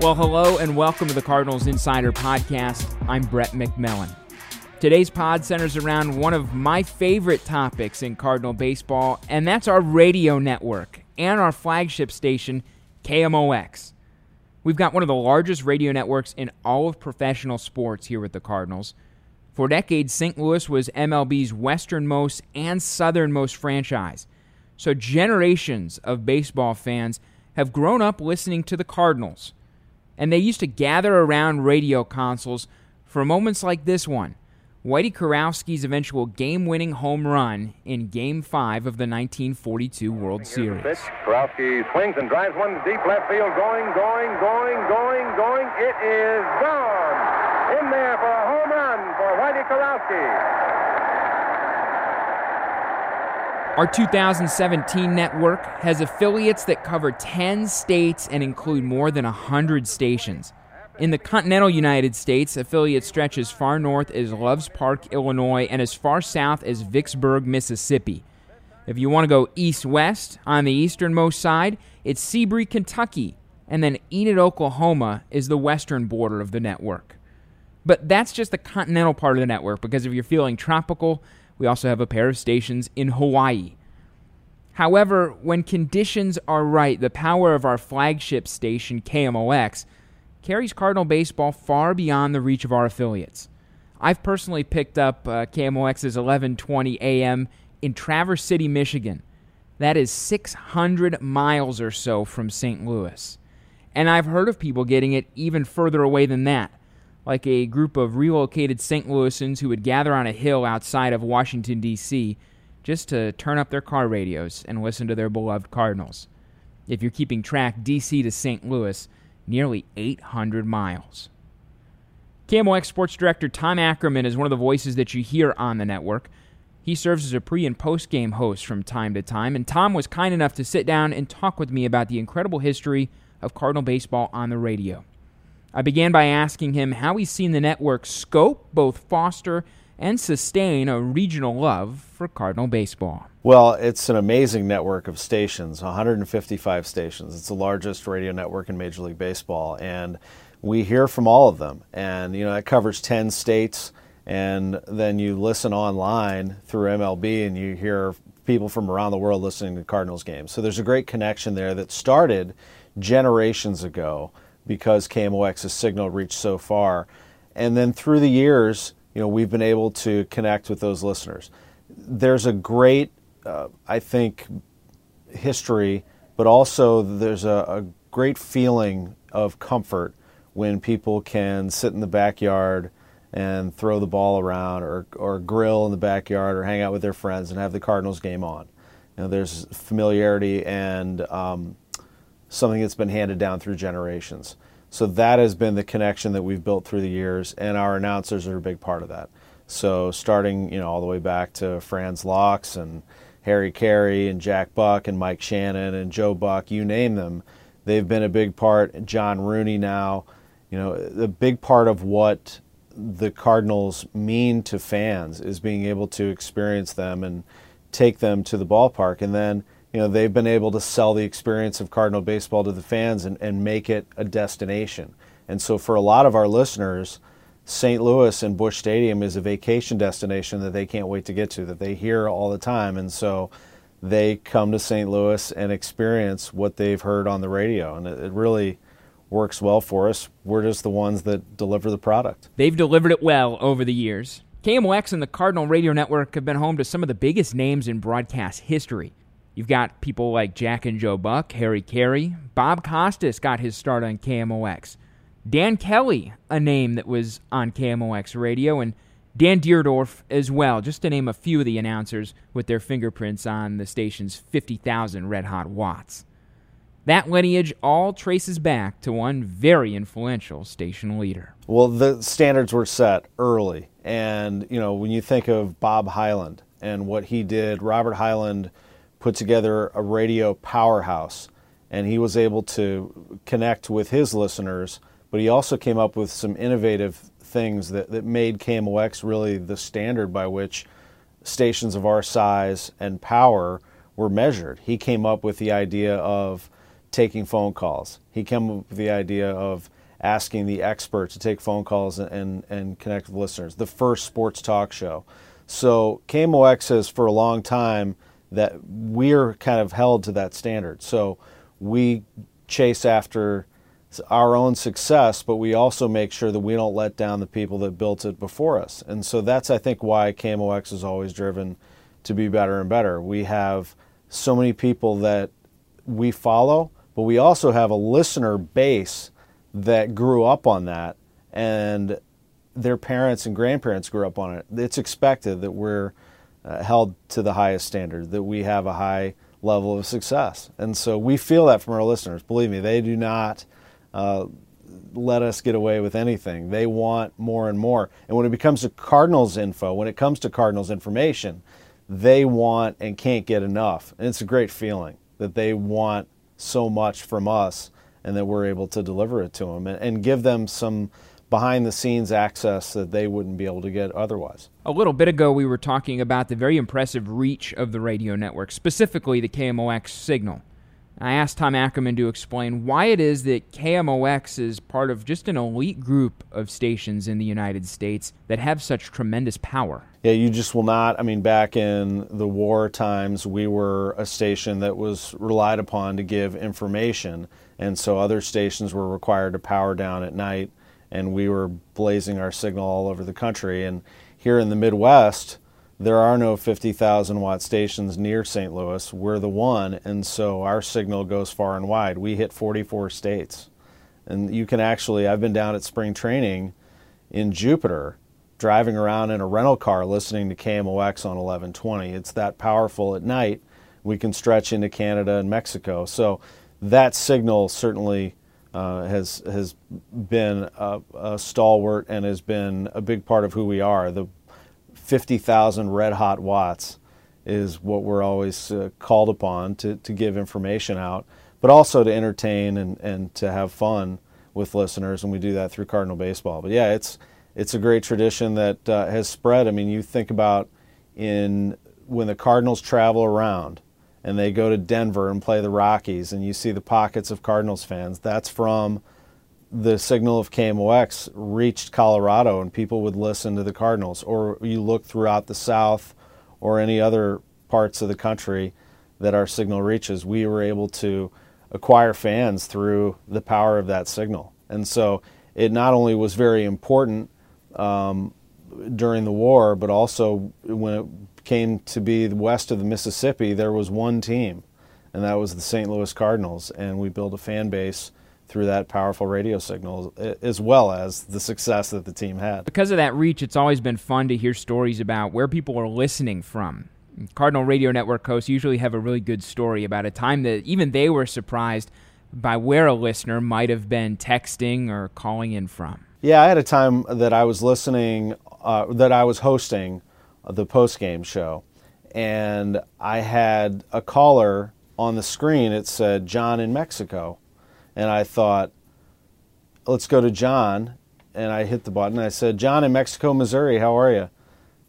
Well, hello and welcome to the Cardinals Insider Podcast. I'm Brett McMillan. Today's pod centers around one of my favorite topics in Cardinal baseball, and that's our radio network and our flagship station, KMOX. We've got one of the largest radio networks in all of professional sports here with the Cardinals. For decades, St. Louis was MLB's westernmost and southernmost franchise. So generations of baseball fans have grown up listening to the Cardinals. And they used to gather around radio consoles for moments like this one Whitey Kurowski's eventual game winning home run in Game 5 of the 1942 World Series. Pitch. Kurowski swings and drives one to deep left field. Going, going, going, going, going. It is gone. In there for a home run for Whitey Kurowski. Our 2017 network has affiliates that cover 10 states and include more than 100 stations. In the continental United States, affiliates stretch as far north as Loves Park, Illinois, and as far south as Vicksburg, Mississippi. If you want to go east west, on the easternmost side, it's Seabury, Kentucky, and then Enid, Oklahoma is the western border of the network. But that's just the continental part of the network because if you're feeling tropical, we also have a pair of stations in Hawaii. However, when conditions are right, the power of our flagship station, KMOX, carries Cardinal baseball far beyond the reach of our affiliates. I've personally picked up uh, KMOX's 11:20 a.m. in Traverse City, Michigan. That is 600 miles or so from St. Louis. And I've heard of people getting it even further away than that, like a group of relocated St. Louisans who would gather on a hill outside of Washington, D.C., just to turn up their car radios and listen to their beloved Cardinals. If you're keeping track, D.C. to St. Louis, nearly 800 miles. KMOX Sports Director Tom Ackerman is one of the voices that you hear on the network. He serves as a pre and post game host from time to time, and Tom was kind enough to sit down and talk with me about the incredible history of Cardinal baseball on the radio. I began by asking him how he's seen the network scope, both foster and sustain a regional love for Cardinal baseball. Well, it's an amazing network of stations, 155 stations. It's the largest radio network in Major League Baseball, and we hear from all of them. And you know, it covers 10 states, and then you listen online through MLB, and you hear people from around the world listening to Cardinals games. So there's a great connection there that started generations ago because KMOX's signal reached so far, and then through the years, you know, we've been able to connect with those listeners. There's a great uh, I think, history, but also there's a, a, great feeling of comfort when people can sit in the backyard and throw the ball around or, or grill in the backyard or hang out with their friends and have the Cardinals game on. You know, there's familiarity and um, something that's been handed down through generations. So that has been the connection that we've built through the years, and our announcers are a big part of that. So starting, you know, all the way back to France Laux and Harry Caray and Jack Buck and Mike Shannon and Joe Buck, you name them, they've been a big part. John Rooney now, you know, a big part of what the Cardinals mean to fans is being able to experience them and take them to the ballpark. And then, you know, they've been able to sell the experience of Cardinal baseball to the fans and, and make it a destination. And so for a lot of our listeners, St. Louis and Busch Stadium is a vacation destination that they can't wait to get to, that they hear all the time. And so they come to St. Louis and experience what they've heard on the radio. And it, it really works well for us. We're just the ones that deliver the product. They've delivered it well over the years. KMOX and the Cardinal Radio Network have been home to some of the biggest names in broadcast history. You've got people like Jack and Joe Buck, Harry Caray. Bob Costas got his start on KMOX. Dan Kelly, a name that was on KMOX radio, and Dan Dierdorf as well, just to name a few of the announcers with their fingerprints on the station's 50,000 red hot watts. That lineage all traces back to one very influential station leader. Well, the standards were set early. And, you know, when you think of Bob Hyland and what he did, Robert Hyland put together a radio powerhouse. And he was able to connect with his listeners, but he also came up with some innovative things that, that made KMOX really the standard by which stations of our size and power were measured. He came up with the idea of taking phone calls. He came up with the idea of asking the expert to take phone calls and, and connect with listeners. The first sports talk show. So KMOX has for a long time that we're kind of held to that standard. So we chase after our own success, but we also make sure that we don't let down the people that built it before us. And so that's, I think, why KMOX is always driven to be better and better. We have so many people that we follow but we also have a listener base that grew up on that and their parents and grandparents grew up on it. It's expected that we're uh, held to the highest standard, that we have a high level of success. And so we feel that from our listeners. Believe me, they do not uh, let us get away with anything. They want more and more. And when it becomes to Cardinals info, when it comes to Cardinals information, they want and can't get enough. And it's a great feeling that they want so much from us and that we're able to deliver it to them and, and give them some behind the scenes access that they wouldn't be able to get otherwise. A little bit ago, we were talking about the very impressive reach of the radio network, specifically the KMOX signal. I asked Tom Ackerman to explain why it is that KMOX is part of just an elite group of stations in the United States that have such tremendous power. Yeah, you just will not. I mean, back in the war times, we were a station that was relied upon to give information, and so other stations were required to power down at night, and we were blazing our signal all over the country. And here in the Midwest, there are no 50,000 watt stations near St. Louis. We're the one, and so our signal goes far and wide. We hit 44 states. And you can actually, I've been down at spring training in Jupiter, driving around in a rental car listening to KMOX on 1120. It's that powerful at night. We can stretch into Canada and Mexico. So that signal certainly uh, has has been a, a, stalwart and has been a big part of who we are. The 50,000 red hot watts is what we're always uh, called upon to, to give information out, but also to entertain and, and to have fun with listeners, and we do that through Cardinal Baseball. But yeah, it's it's a great tradition that uh, has spread. I mean, you think about in when the Cardinals travel around and they go to Denver and play the Rockies, and you see the pockets of Cardinals fans. That's from the signal of KMOX reached Colorado and people would listen to the Cardinals, or you look throughout the South or any other parts of the country that our signal reaches, we were able to acquire fans through the power of that signal. And so it not only was very important um, during the war, but also when it came to be west of the Mississippi, there was one team, and that was the St. Louis Cardinals. And we built a fan base through that powerful radio signal, as well as the success that the team had. Because of that reach, it's always been fun to hear stories about where people are listening from. Cardinal Radio Network hosts usually have a really good story about a time that even they were surprised by where a listener might have been texting or calling in from. Yeah, I had a time that I was listening, uh, that I was hosting the post game show, and I had a caller on the screen. It said John in Mexico and I thought, let's go to John. And I hit the button. I said, John in Mexico, Missouri, how are you?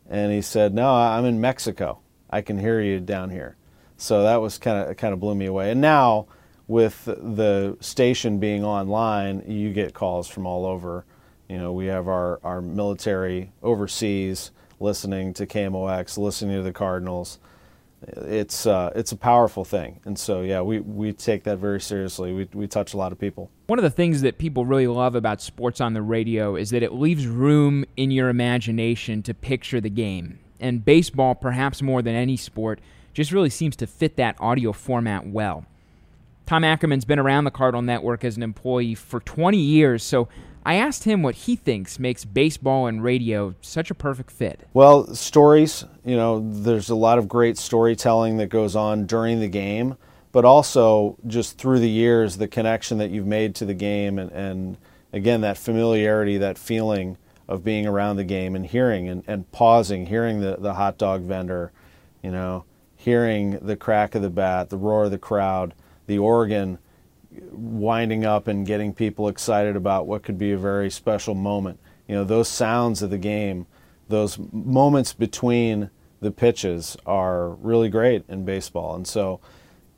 And he said, No, I'm in Mexico. I can hear you down here. So that was kind of kind of blew me away. And now with the station being online, you get calls from all over. You know, we have our, our military overseas listening to KMOX, listening to the Cardinals it's uh, it's a powerful thing, and so yeah, we, we take that very seriously. We we touch a lot of people. One of the things that people really love about sports on the radio is that it leaves room in your imagination to picture the game. And baseball, perhaps more than any sport, just really seems to fit that audio format well. Tom Ackerman's been around the Cardinal Network as an employee for 20 years, so I asked him what he thinks makes baseball and radio such a perfect fit. Well, stories, you know, there's a lot of great storytelling that goes on during the game, but also just through the years, the connection that you've made to the game, and, and again, that familiarity, that feeling of being around the game and hearing and, and pausing, hearing the, the hot dog vendor, you know, hearing the crack of the bat, the roar of the crowd, the organ winding up and getting people excited about what could be a very special moment. You know, those sounds of the game, those moments between the pitches are really great in baseball. And so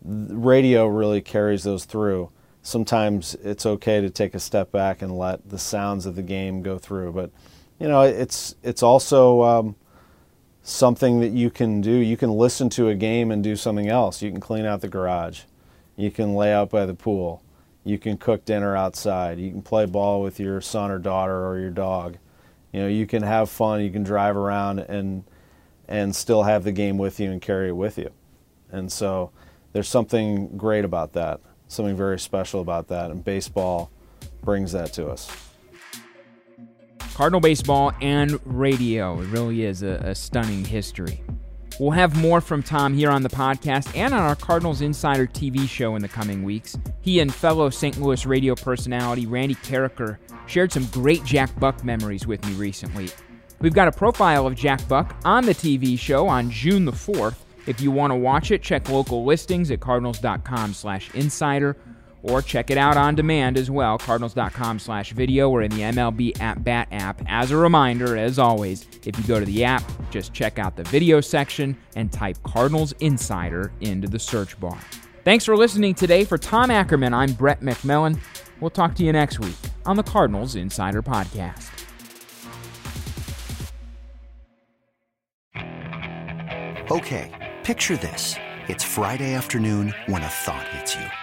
radio really carries those through. Sometimes it's okay to take a step back and let the sounds of the game go through, but you know, it's it's also um, something that you can do. You can listen to a game and do something else. You can clean out the garage. You can lay out by the pool. You can cook dinner outside. You can play ball with your son or daughter or your dog. You know, you can have fun. You can drive around and and still have the game with you and carry it with you. And so there's something great about that. Something very special about that. And baseball brings that to us. Cardinal baseball and radio. It really is a, a stunning history. We'll have more from Tom here on the podcast and on our Cardinals Insider TV show in the coming weeks. He and fellow St. Louis radio personality Randy Karraker shared some great Jack Buck memories with me recently. We've got a profile of Jack Buck on the TV show on June the 4th. If you want to watch it, check local listings at cardinals.com/insider or check it out on demand as well, cardinals.com slash video or in the MLB At Bat app. As a reminder, as always, if you go to the app, just check out the video section and type Cardinals Insider into the search bar. Thanks for listening today. For Tom Ackerman, I'm Brett McMillan. We'll talk to you next week on the Cardinals Insider Podcast. Okay, picture this. It's Friday afternoon when a thought hits you.